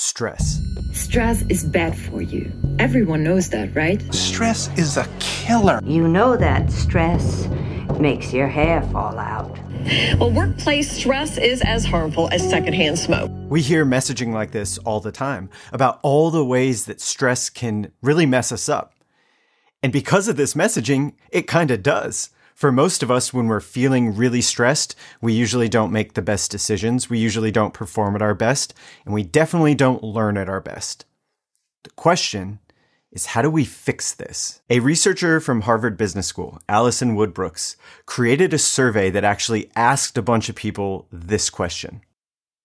stress. Stress is bad for you. Everyone knows that, right? Stress is a killer. You know that stress makes your hair fall out. Well, workplace stress is as harmful as secondhand smoke. We hear messaging like this all the time about all the ways that stress can really mess us up. And because of this messaging, it kind of does. For most of us, when we're feeling really stressed, we usually don't make the best decisions. We usually don't perform at our best, and we definitely don't learn at our best. The question is how do we fix this? A researcher from Harvard Business School, Alison Wood Brooks, created a survey that actually asked a bunch of people this question.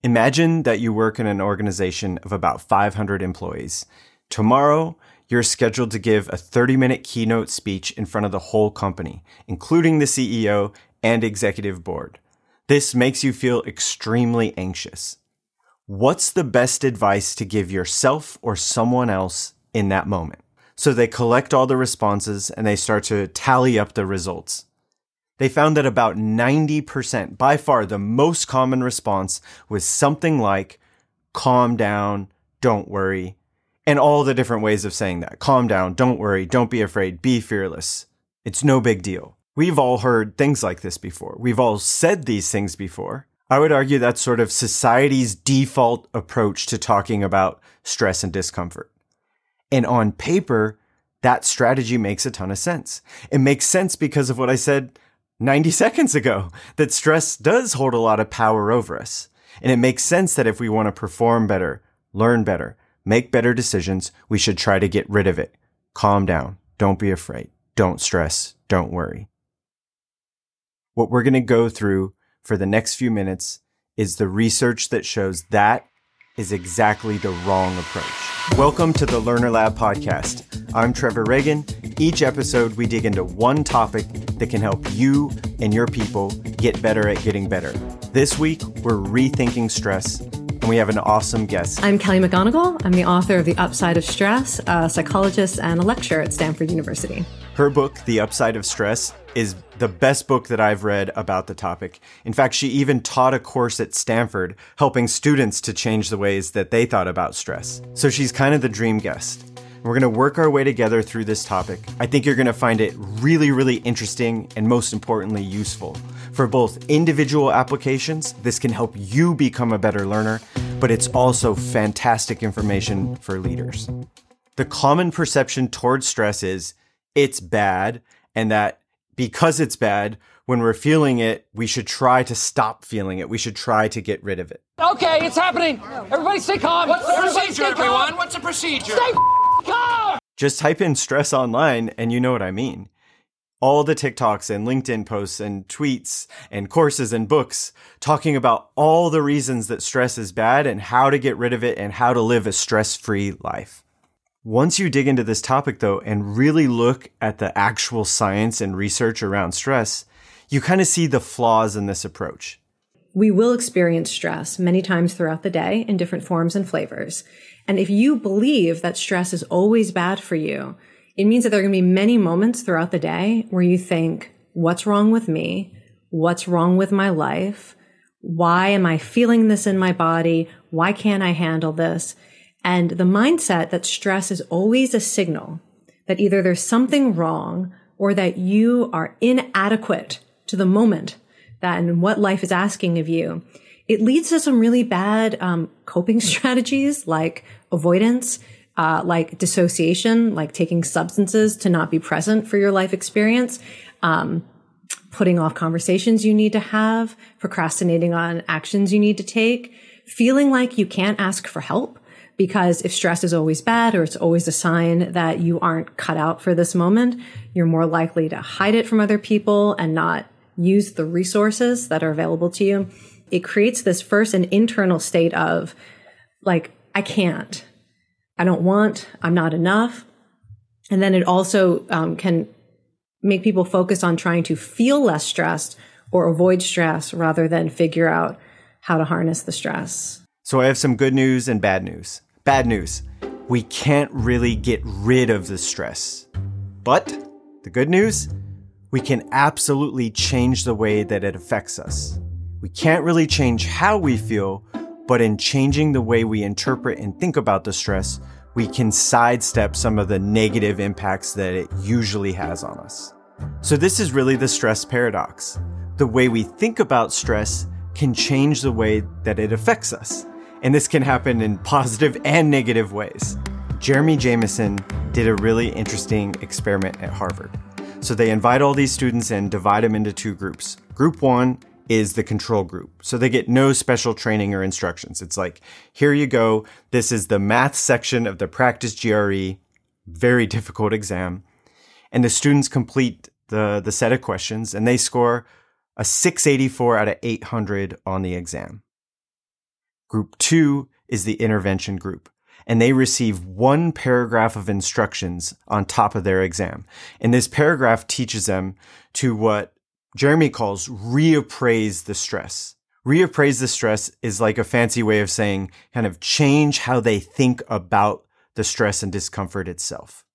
Imagine that you work in an organization of about 500 employees. Tomorrow, you're scheduled to give a 30 minute keynote speech in front of the whole company, including the CEO and executive board. This makes you feel extremely anxious. What's the best advice to give yourself or someone else in that moment? So they collect all the responses and they start to tally up the results. They found that about 90%, by far the most common response, was something like, calm down, don't worry, and all the different ways of saying that. Calm down, don't worry, don't be afraid, be fearless. It's no big deal. We've all heard things like this before. We've all said these things before. I would argue that's sort of society's default approach to talking about stress and discomfort. And on paper, that strategy makes a ton of sense. It makes sense because of what I said 90 seconds ago that stress does hold a lot of power over us. And it makes sense that if we want to perform better, learn better, make better decisions, we should try to get rid of it. Calm down. Don't be afraid. Don't stress. Don't worry. What we're going to go through for the next few minutes is the research that shows that is exactly the wrong approach. Welcome to the Learner Lab podcast. I'm Trevor Ragan. Each episode, we dig into one topic that can help you and your people get better at getting better. This week, we're rethinking stress and we have an awesome guest. I'm Kelly McGonigal. I'm the author of The Upside of Stress, a psychologist and a lecturer at Stanford University. Her book, The Upside of Stress, is the best book that I've read about the topic. In fact, she even taught a course at Stanford helping students to change the ways that they thought about stress. So she's kind of the dream guest. We're going to work our way together through this topic. I think you're going to find it really, really interesting and most importantly, useful. For both individual applications, this can help you become a better learner, but it's also fantastic information for leaders. The common perception towards stress is it's bad, and that because it's bad, when we're feeling it, we should try to stop feeling it. We should try to get rid of it. Okay, it's happening. Everybody stay calm. What's the Everybody procedure, everyone? What's the procedure? Stay calm. Just type in stress online and you know what I mean. All the TikToks and LinkedIn posts and tweets and courses and books talking about all the reasons that stress is bad and how to get rid of it and how to live a stress free life. Once you dig into this topic though and really look at the actual science and research around stress, you kind of see the flaws in this approach. We will experience stress many times throughout the day in different forms and flavors. And if you believe that stress is always bad for you, it means that there are going to be many moments throughout the day where you think, what's wrong with me? What's wrong with my life? Why am I feeling this in my body? Why can't I handle this? And the mindset that stress is always a signal that either there's something wrong or that you are inadequate to the moment that and what life is asking of you. It leads to some really bad um, coping strategies like avoidance, uh, like dissociation, like taking substances to not be present for your life experience, um, putting off conversations you need to have, procrastinating on actions you need to take, feeling like you can't ask for help because if stress is always bad or it's always a sign that you aren't cut out for this moment, you're more likely to hide it from other people and not use the resources that are available to you. It creates this first an internal state of like, I can't, I don't want, I'm not enough. And then it also um, can make people focus on trying to feel less stressed or avoid stress rather than figure out how to harness the stress. So I have some good news and bad news. Bad news. We can't really get rid of the stress. But the good news, we can absolutely change the way that it affects us. We can't really change how we feel, but in changing the way we interpret and think about the stress, we can sidestep some of the negative impacts that it usually has on us. So, this is really the stress paradox. The way we think about stress can change the way that it affects us. And this can happen in positive and negative ways. Jeremy Jamieson did a really interesting experiment at Harvard. So they invite all these students and divide them into two groups. Group one is the control group. So they get no special training or instructions. It's like, here you go. This is the math section of the practice GRE, very difficult exam. And the students complete the, the set of questions and they score a 684 out of 800 on the exam. Group two is the intervention group and they receive one paragraph of instructions on top of their exam. And this paragraph teaches them to what Jeremy calls reappraise the stress. Reappraise the stress is like a fancy way of saying kind of change how they think about the stress and discomfort itself.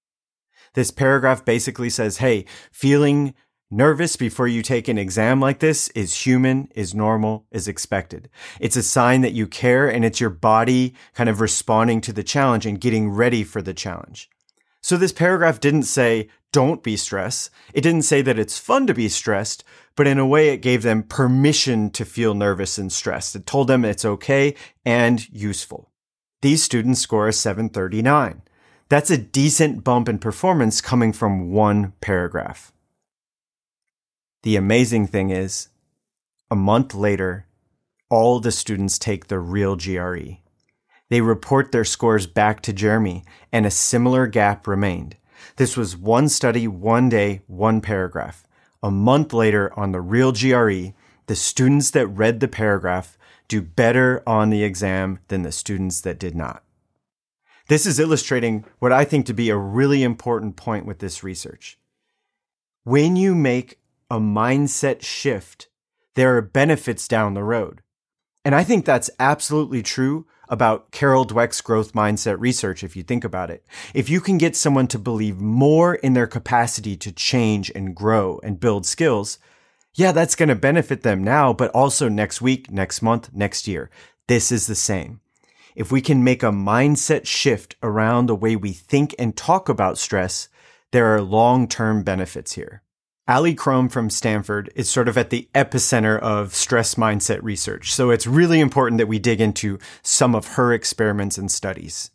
This paragraph basically says, Hey, feeling nervous before you take an exam like this is human, is normal, is expected. It's a sign that you care and it's your body kind of responding to the challenge and getting ready for the challenge. So this paragraph didn't say, don't be stressed. It didn't say that it's fun to be stressed, but in a way it gave them permission to feel nervous and stressed. It told them it's okay and useful. These students score a 739. That's a decent bump in performance coming from one paragraph. The amazing thing is, a month later, all the students take the real GRE. They report their scores back to Jeremy, and a similar gap remained. This was one study, one day, one paragraph. A month later, on the real GRE, the students that read the paragraph do better on the exam than the students that did not. This is illustrating what I think to be a really important point with this research. When you make a mindset shift, there are benefits down the road. And I think that's absolutely true about Carol Dweck's growth mindset research, if you think about it. If you can get someone to believe more in their capacity to change and grow and build skills, yeah, that's going to benefit them now, but also next week, next month, next year. This is the same. If we can make a mindset shift around the way we think and talk about stress, there are long term benefits here. Ali Crum from Stanford is sort of at the epicenter of stress mindset research, so it's really important that we dig into some of her experiments and studies.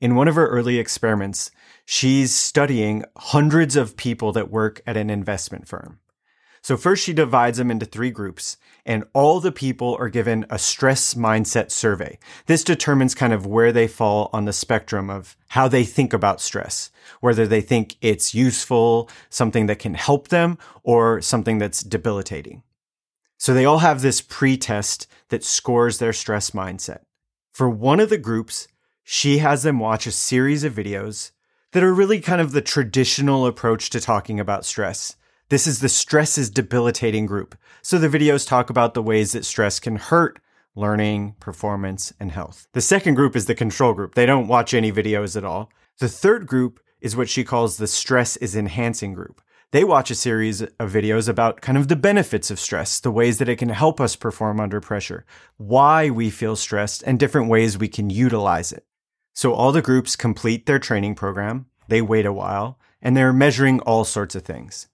In one of her early experiments, she's studying hundreds of people that work at an investment firm. So first she divides them into three groups and all the people are given a stress mindset survey. This determines kind of where they fall on the spectrum of how they think about stress, whether they think it's useful, something that can help them, or something that's debilitating. So they all have this pre-test that scores their stress mindset. For one of the groups, she has them watch a series of videos that are really kind of the traditional approach to talking about stress. This is the stress is debilitating group. So the videos talk about the ways that stress can hurt learning, performance, and health. The second group is the control group. They don't watch any videos at all. The third group is what she calls the stress is enhancing group. They watch a series of videos about kind of the benefits of stress, the ways that it can help us perform under pressure, why we feel stressed, and different ways we can utilize it. So all the groups complete their training program, they wait a while, and they're measuring all sorts of things.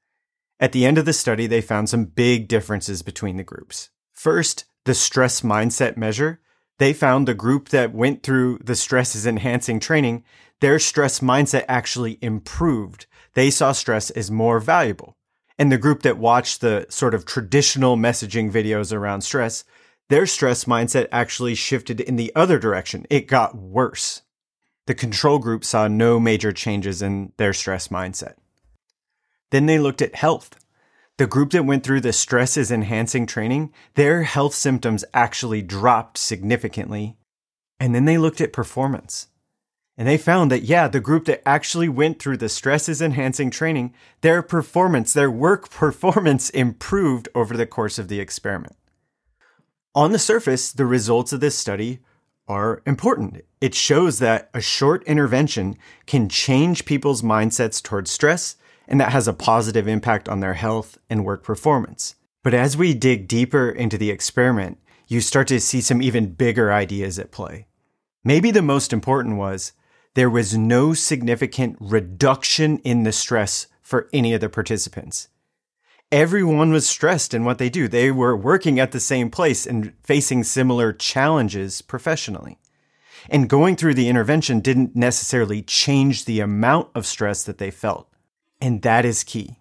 At the end of the study, they found some big differences between the groups. First, the stress mindset measure. They found the group that went through the stress is enhancing training, their stress mindset actually improved. They saw stress as more valuable. And the group that watched the sort of traditional messaging videos around stress, their stress mindset actually shifted in the other direction. It got worse. The control group saw no major changes in their stress mindset. Then they looked at health. The group that went through the stress is enhancing training, their health symptoms actually dropped significantly. And then they looked at performance. And they found that, yeah, the group that actually went through the stress is enhancing training, their performance, their work performance improved over the course of the experiment. On the surface, the results of this study are important. It shows that a short intervention can change people's mindsets towards stress and that has a positive impact on their health and work performance. But as we dig deeper into the experiment, you start to see some even bigger ideas at play. Maybe the most important was there was no significant reduction in the stress for any of the participants. Everyone was stressed in what they do. They were working at the same place and facing similar challenges professionally. And going through the intervention didn't necessarily change the amount of stress that they felt. And that is key.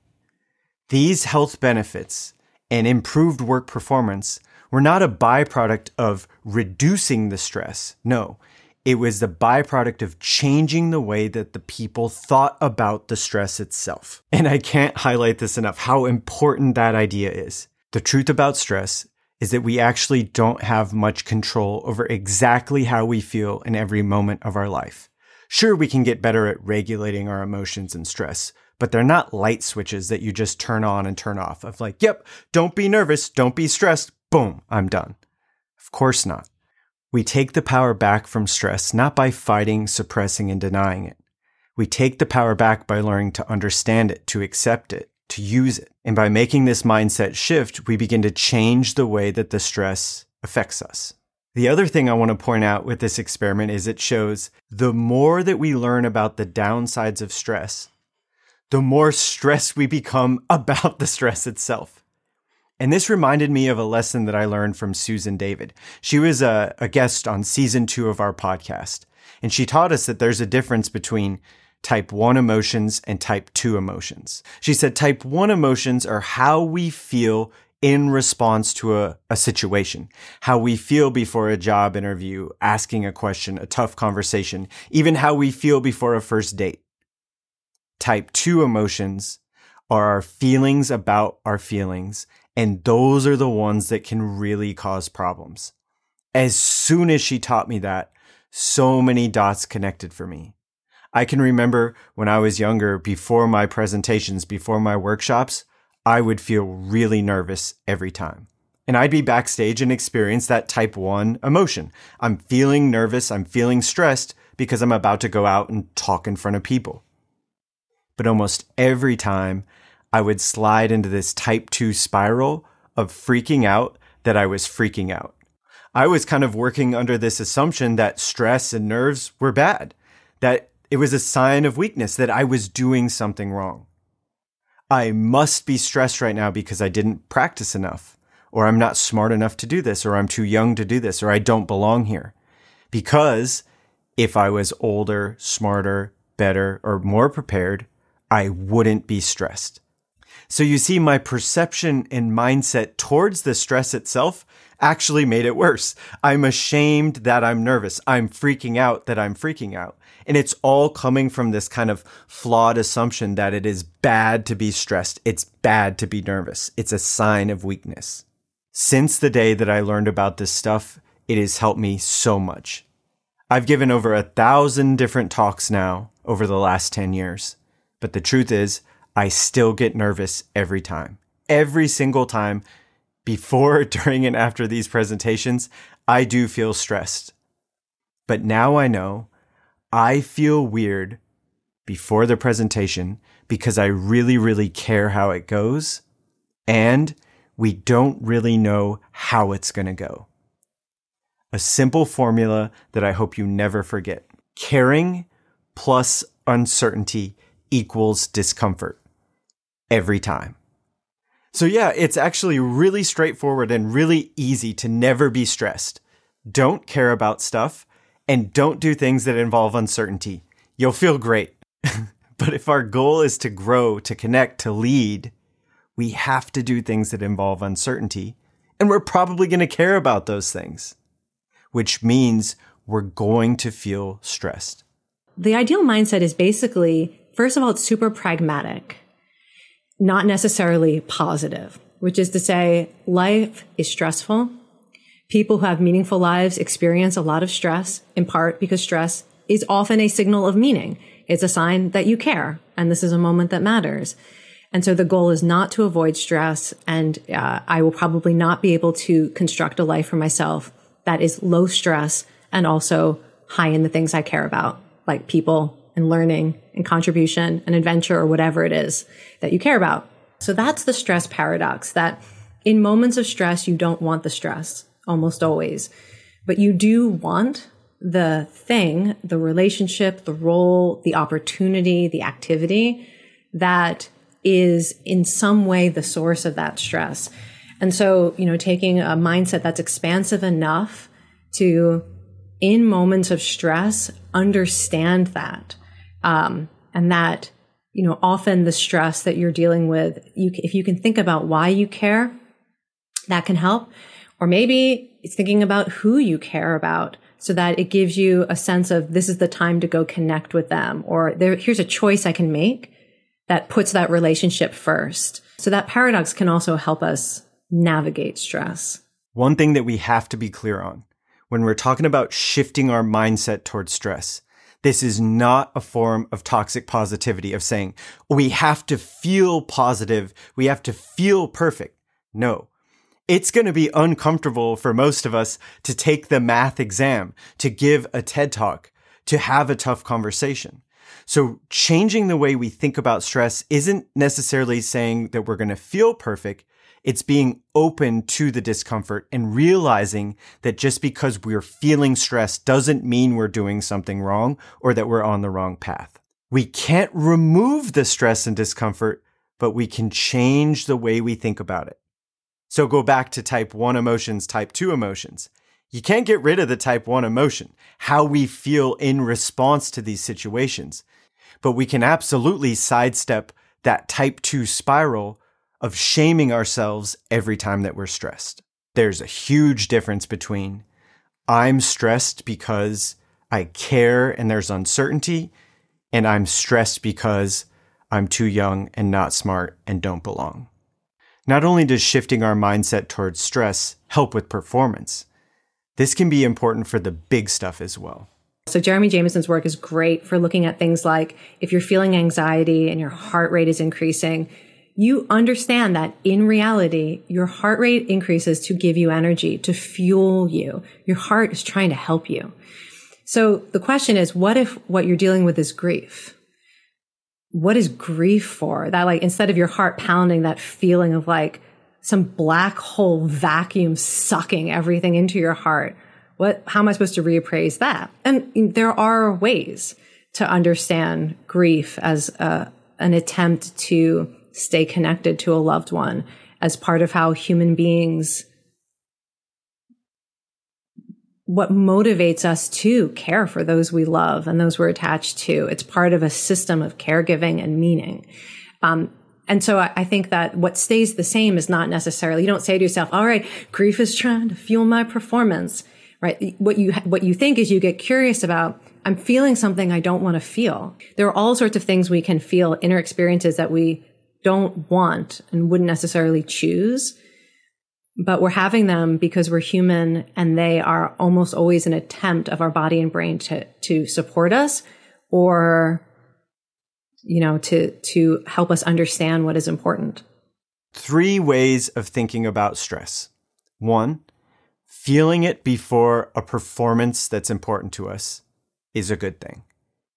These health benefits and improved work performance were not a byproduct of reducing the stress. No, it was the byproduct of changing the way that the people thought about the stress itself. And I can't highlight this enough how important that idea is. The truth about stress is that we actually don't have much control over exactly how we feel in every moment of our life. Sure, we can get better at regulating our emotions and stress, but they're not light switches that you just turn on and turn off of like, yep, don't be nervous, don't be stressed, boom, I'm done. Of course not. We take the power back from stress not by fighting, suppressing, and denying it. We take the power back by learning to understand it, to accept it, to use it. And by making this mindset shift, we begin to change the way that the stress affects us. The other thing I want to point out with this experiment is it shows the more that we learn about the downsides of stress, the more stressed we become about the stress itself. And this reminded me of a lesson that I learned from Susan David. She was a, a guest on season two of our podcast, and she taught us that there's a difference between type 1 emotions and type 2 emotions. She said type 1 emotions are how we feel in response to a, a situation, how we feel before a job interview, asking a question, a tough conversation, even how we feel before a first date. Type 2 emotions are our feelings about our feelings, and those are the ones that can really cause problems. As soon as she taught me that, so many dots connected for me. I can remember when I was younger, before my presentations, before my workshops, I would feel really nervous every time. And I'd be backstage and experience that type one emotion. I'm feeling nervous. I'm feeling stressed because I'm about to go out and talk in front of people. But almost every time I would slide into this type two spiral of freaking out that I was freaking out. I was kind of working under this assumption that stress and nerves were bad, that it was a sign of weakness that I was doing something wrong. I must be stressed right now because I didn't practice enough, or I'm not smart enough to do this, or I'm too young to do this, or I don't belong here. Because if I was older, smarter, better, or more prepared, I wouldn't be stressed. So you see, my perception and mindset towards the stress itself actually made it worse. I'm ashamed that I'm nervous. I'm freaking out that I'm freaking out. And it's all coming from this kind of flawed assumption that it is bad to be stressed. It's bad to be nervous. It's a sign of weakness. Since the day that I learned about this stuff, it has helped me so much. I've given over a thousand different talks now over the last 10 years. But the truth is, I still get nervous every time. Every single time, before, during, and after these presentations, I do feel stressed. But now I know I feel weird before the presentation because I really, really care how it goes. And we don't really know how it's going to go. A simple formula that I hope you never forget. Caring plus uncertainty equals discomfort every time. So yeah, it's actually really straightforward and really easy to never be stressed. Don't care about stuff and don't do things that involve uncertainty. You'll feel great. but if our goal is to grow, to connect, to lead, we have to do things that involve uncertainty. And we're probably going to care about those things, which means we're going to feel stressed. The ideal mindset is basically, first of all, it's super pragmatic, not necessarily positive, which is to say life is stressful People who have meaningful lives experience a lot of stress, in part because stress is often a signal of meaning. It's a sign that you care, and this is a moment that matters. And so the goal is not to avoid stress, and uh, I will probably not be able to construct a life for myself that is low stress and also high in the things I care about, like people and learning and contribution and adventure or whatever it is that you care about. So that's the stress paradox that in moments of stress, you don't want the stress almost always. But you do want the thing, the relationship, the role, the opportunity, the activity that is in some way the source of that stress. And so, you know, taking a mindset that's expansive enough to, in moments of stress, understand that. Um, and that, you know, often the stress that you're dealing with, you, if you can think about why you care, that can help. Or maybe it's thinking about who you care about so that it gives you a sense of this is the time to go connect with them or there, here's a choice I can make that puts that relationship first. So that paradox can also help us navigate stress. One thing that we have to be clear on when we're talking about shifting our mindset towards stress, this is not a form of toxic positivity of saying we have to feel positive. We have to feel perfect. No, it's going to be uncomfortable for most of us to take the math exam, to give a TED talk, to have a tough conversation. So changing the way we think about stress isn't necessarily saying that we're going to feel perfect. It's being open to the discomfort and realizing that just because we're feeling stress doesn't mean we're doing something wrong or that we're on the wrong path. We can't remove the stress and discomfort, but we can change the way we think about it. So go back to type 1 emotions, type 2 emotions. You can't get rid of the type 1 emotion, how we feel in response to these situations. But we can absolutely sidestep that type 2 spiral of shaming ourselves every time that we're stressed. There's a huge difference between I'm stressed because I care and there's uncertainty, and I'm stressed because I'm too young and not smart and don't belong. Not only does shifting our mindset towards stress help with performance, this can be important for the big stuff as well. So Jeremy Jamieson's work is great for looking at things like if you're feeling anxiety and your heart rate is increasing, you understand that in reality, your heart rate increases to give you energy, to fuel you. Your heart is trying to help you. So the question is, what if what you're dealing with is grief? What is grief for? That like, instead of your heart pounding, that feeling of like, some black hole vacuum sucking everything into your heart. What, how am I supposed to reappraise that? And there are ways to understand grief as a, an attempt to stay connected to a loved one as part of how human beings what motivates us to care for those we love and those we're attached to. It's part of a system of caregiving and meaning. Um, and so I, think that what stays the same is not necessarily, you don't say to yourself, all right, grief is trying to fuel my performance, right? What you, what you think is you get curious about, I'm feeling something I don't want to feel. There are all sorts of things we can feel, inner experiences that we don't want and wouldn't necessarily choose. But we're having them because we're human and they are almost always an attempt of our body and brain to, to support us or you know, to, to help us understand what is important. Three ways of thinking about stress. One, feeling it before a performance that's important to us is a good thing.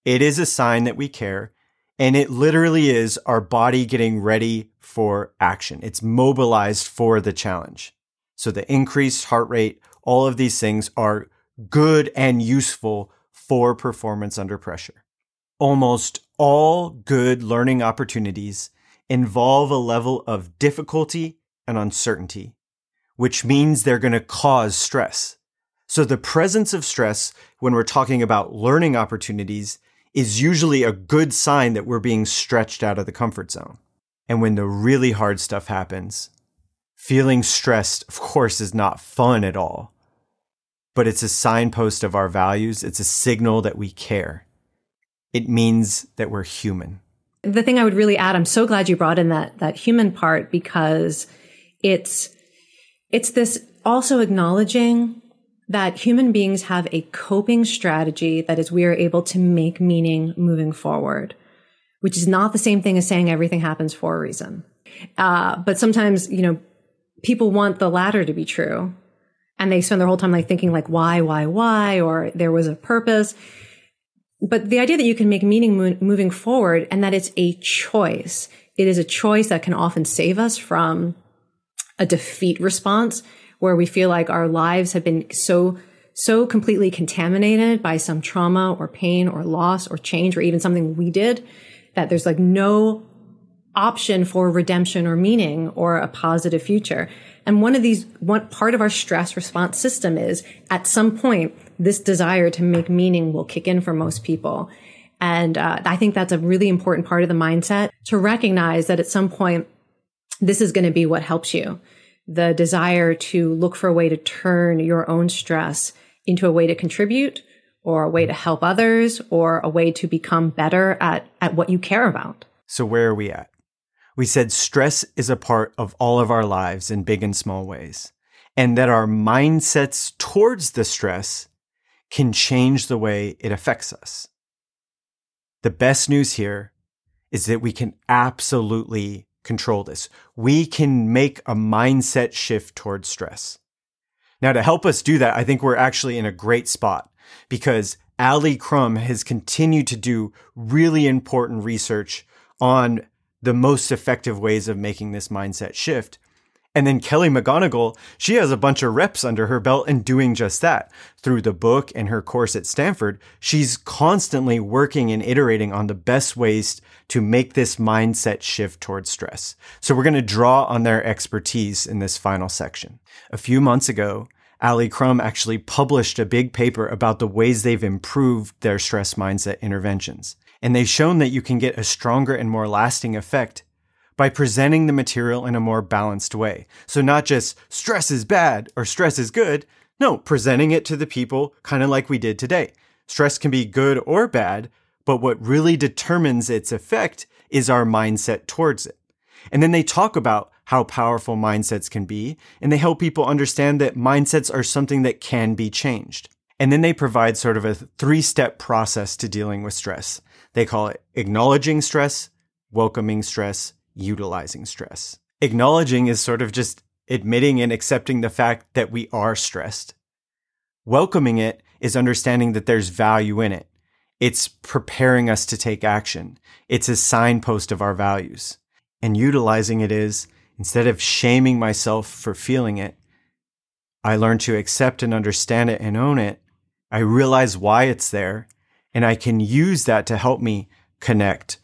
It is a sign that we care. And it literally is our body getting ready for action. It's mobilized for the challenge. So the increased heart rate, all of these things are good and useful for performance under pressure. Almost all good learning opportunities involve a level of difficulty and uncertainty, which means they're going to cause stress. So the presence of stress when we're talking about learning opportunities is usually a good sign that we're being stretched out of the comfort zone. And when the really hard stuff happens, feeling stressed, of course, is not fun at all. But it's a signpost of our values. It's a signal that we care it means that we're human. The thing I would really add, I'm so glad you brought in that that human part because it's it's this also acknowledging that human beings have a coping strategy that is we are able to make meaning moving forward, which is not the same thing as saying everything happens for a reason. Uh, but sometimes, you know, people want the latter to be true and they spend their whole time like thinking like why, why, why, or there was a purpose but the idea that you can make meaning mo- moving forward and that it's a choice. It is a choice that can often save us from a defeat response where we feel like our lives have been so so completely contaminated by some trauma or pain or loss or change or even something we did that there's like no option for redemption or meaning or a positive future. And one of these, one part of our stress response system is at some point, this desire to make meaning will kick in for most people. And uh, I think that's a really important part of the mindset to recognize that at some point, this is going to be what helps you. The desire to look for a way to turn your own stress into a way to contribute or a way to help others or a way to become better at, at what you care about. So, where are we at? We said stress is a part of all of our lives in big and small ways, and that our mindsets towards the stress can change the way it affects us. The best news here is that we can absolutely control this. We can make a mindset shift towards stress. Now, to help us do that, I think we're actually in a great spot because Ali Crum has continued to do really important research on the most effective ways of making this mindset shift. And then Kelly McGonigal, she has a bunch of reps under her belt and doing just that. Through the book and her course at Stanford, she's constantly working and iterating on the best ways to make this mindset shift towards stress. So we're going to draw on their expertise in this final section. A few months ago, Ali Crum actually published a big paper about the ways they've improved their stress mindset interventions. And they've shown that you can get a stronger and more lasting effect by presenting the material in a more balanced way. So not just stress is bad or stress is good. No, presenting it to the people kind of like we did today. Stress can be good or bad, but what really determines its effect is our mindset towards it. And then they talk about how powerful mindsets can be, and they help people understand that mindsets are something that can be changed. And then they provide sort of a three step process to dealing with stress. They call it acknowledging stress, welcoming stress, utilizing stress. Acknowledging is sort of just admitting and accepting the fact that we are stressed. Welcoming it is understanding that there's value in it. It's preparing us to take action. It's a signpost of our values. And utilizing it is instead of shaming myself for feeling it, I learn to accept and understand it and own it. I realize why it's there and I can use that to help me connect,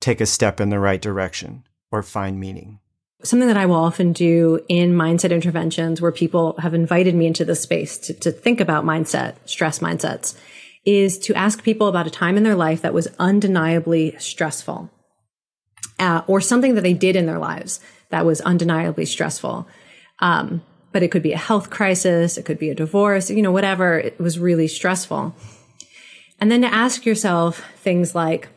take a step in the right direction or find meaning. Something that I will often do in mindset interventions where people have invited me into this space to, to think about mindset, stress mindsets, is to ask people about a time in their life that was undeniably stressful uh, or something that they did in their lives that was undeniably stressful. Um, but it could be a health crisis, it could be a divorce, you know, whatever. It was really stressful. And then to ask yourself things like,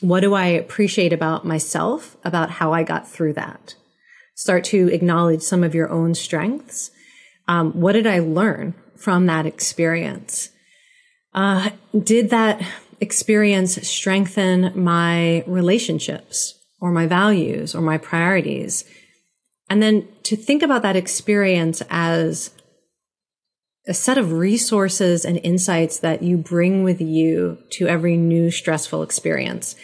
what do I appreciate about myself, about how I got through that? Start to acknowledge some of your own strengths. Um, what did I learn from that experience? Uh, did that experience strengthen my relationships or my values or my priorities? And then to think about that experience as a set of resources and insights that you bring with you to every new stressful experience.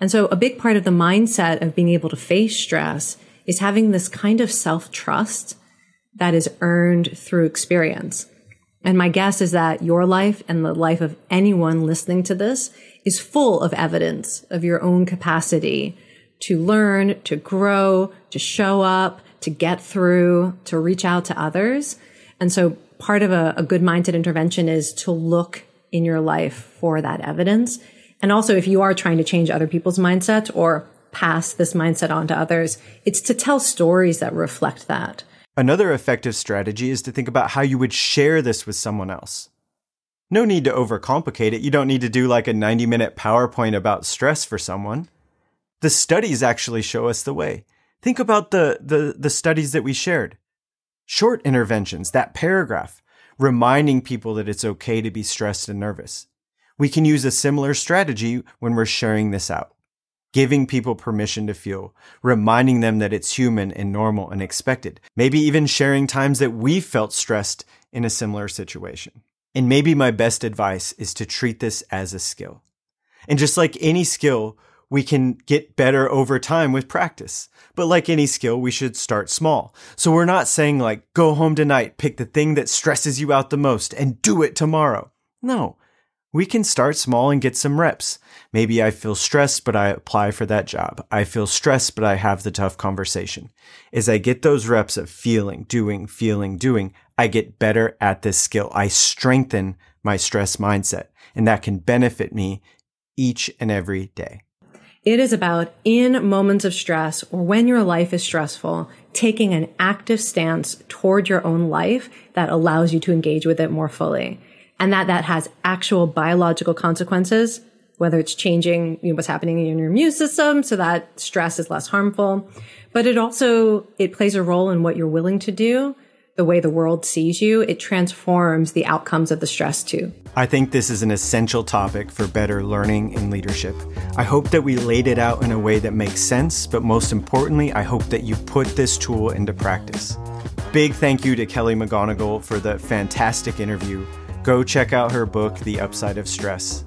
And so a big part of the mindset of being able to face stress is having this kind of self trust that is earned through experience. And my guess is that your life and the life of anyone listening to this is full of evidence of your own capacity to learn, to grow, to show up, to get through, to reach out to others. And so part of a, a good mindset intervention is to look in your life for that evidence. And also, if you are trying to change other people's mindset or pass this mindset on to others, it's to tell stories that reflect that. Another effective strategy is to think about how you would share this with someone else. No need to overcomplicate it. You don't need to do like a 90 minute PowerPoint about stress for someone. The studies actually show us the way. Think about the, the, the studies that we shared short interventions, that paragraph, reminding people that it's okay to be stressed and nervous. We can use a similar strategy when we're sharing this out, giving people permission to feel, reminding them that it's human and normal and expected, maybe even sharing times that we felt stressed in a similar situation. And maybe my best advice is to treat this as a skill. And just like any skill, we can get better over time with practice. But like any skill, we should start small. So we're not saying like, go home tonight, pick the thing that stresses you out the most and do it tomorrow. No, we can start small and get some reps. Maybe I feel stressed, but I apply for that job. I feel stressed, but I have the tough conversation. As I get those reps of feeling, doing, feeling, doing, I get better at this skill. I strengthen my stress mindset and that can benefit me each and every day. It is about in moments of stress or when your life is stressful, taking an active stance toward your own life that allows you to engage with it more fully. And that that has actual biological consequences, whether it's changing you know, what's happening in your immune system so that stress is less harmful. But it also, it plays a role in what you're willing to do the way the world sees you, it transforms the outcomes of the stress too. I think this is an essential topic for better learning and leadership. I hope that we laid it out in a way that makes sense, but most importantly, I hope that you put this tool into practice. Big thank you to Kelly McGonigal for the fantastic interview. Go check out her book, The Upside of Stress.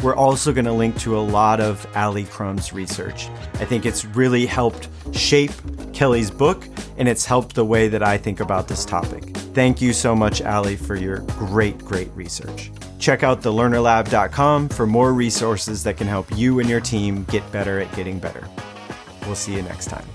We're also going to link to a lot of Ali Crum's research. I think it's really helped shape Kelly's book and it's helped the way that I think about this topic. Thank you so much, Ali, for your great, great research. Check out thelearnerlab.com for more resources that can help you and your team get better at getting better. We'll see you next time.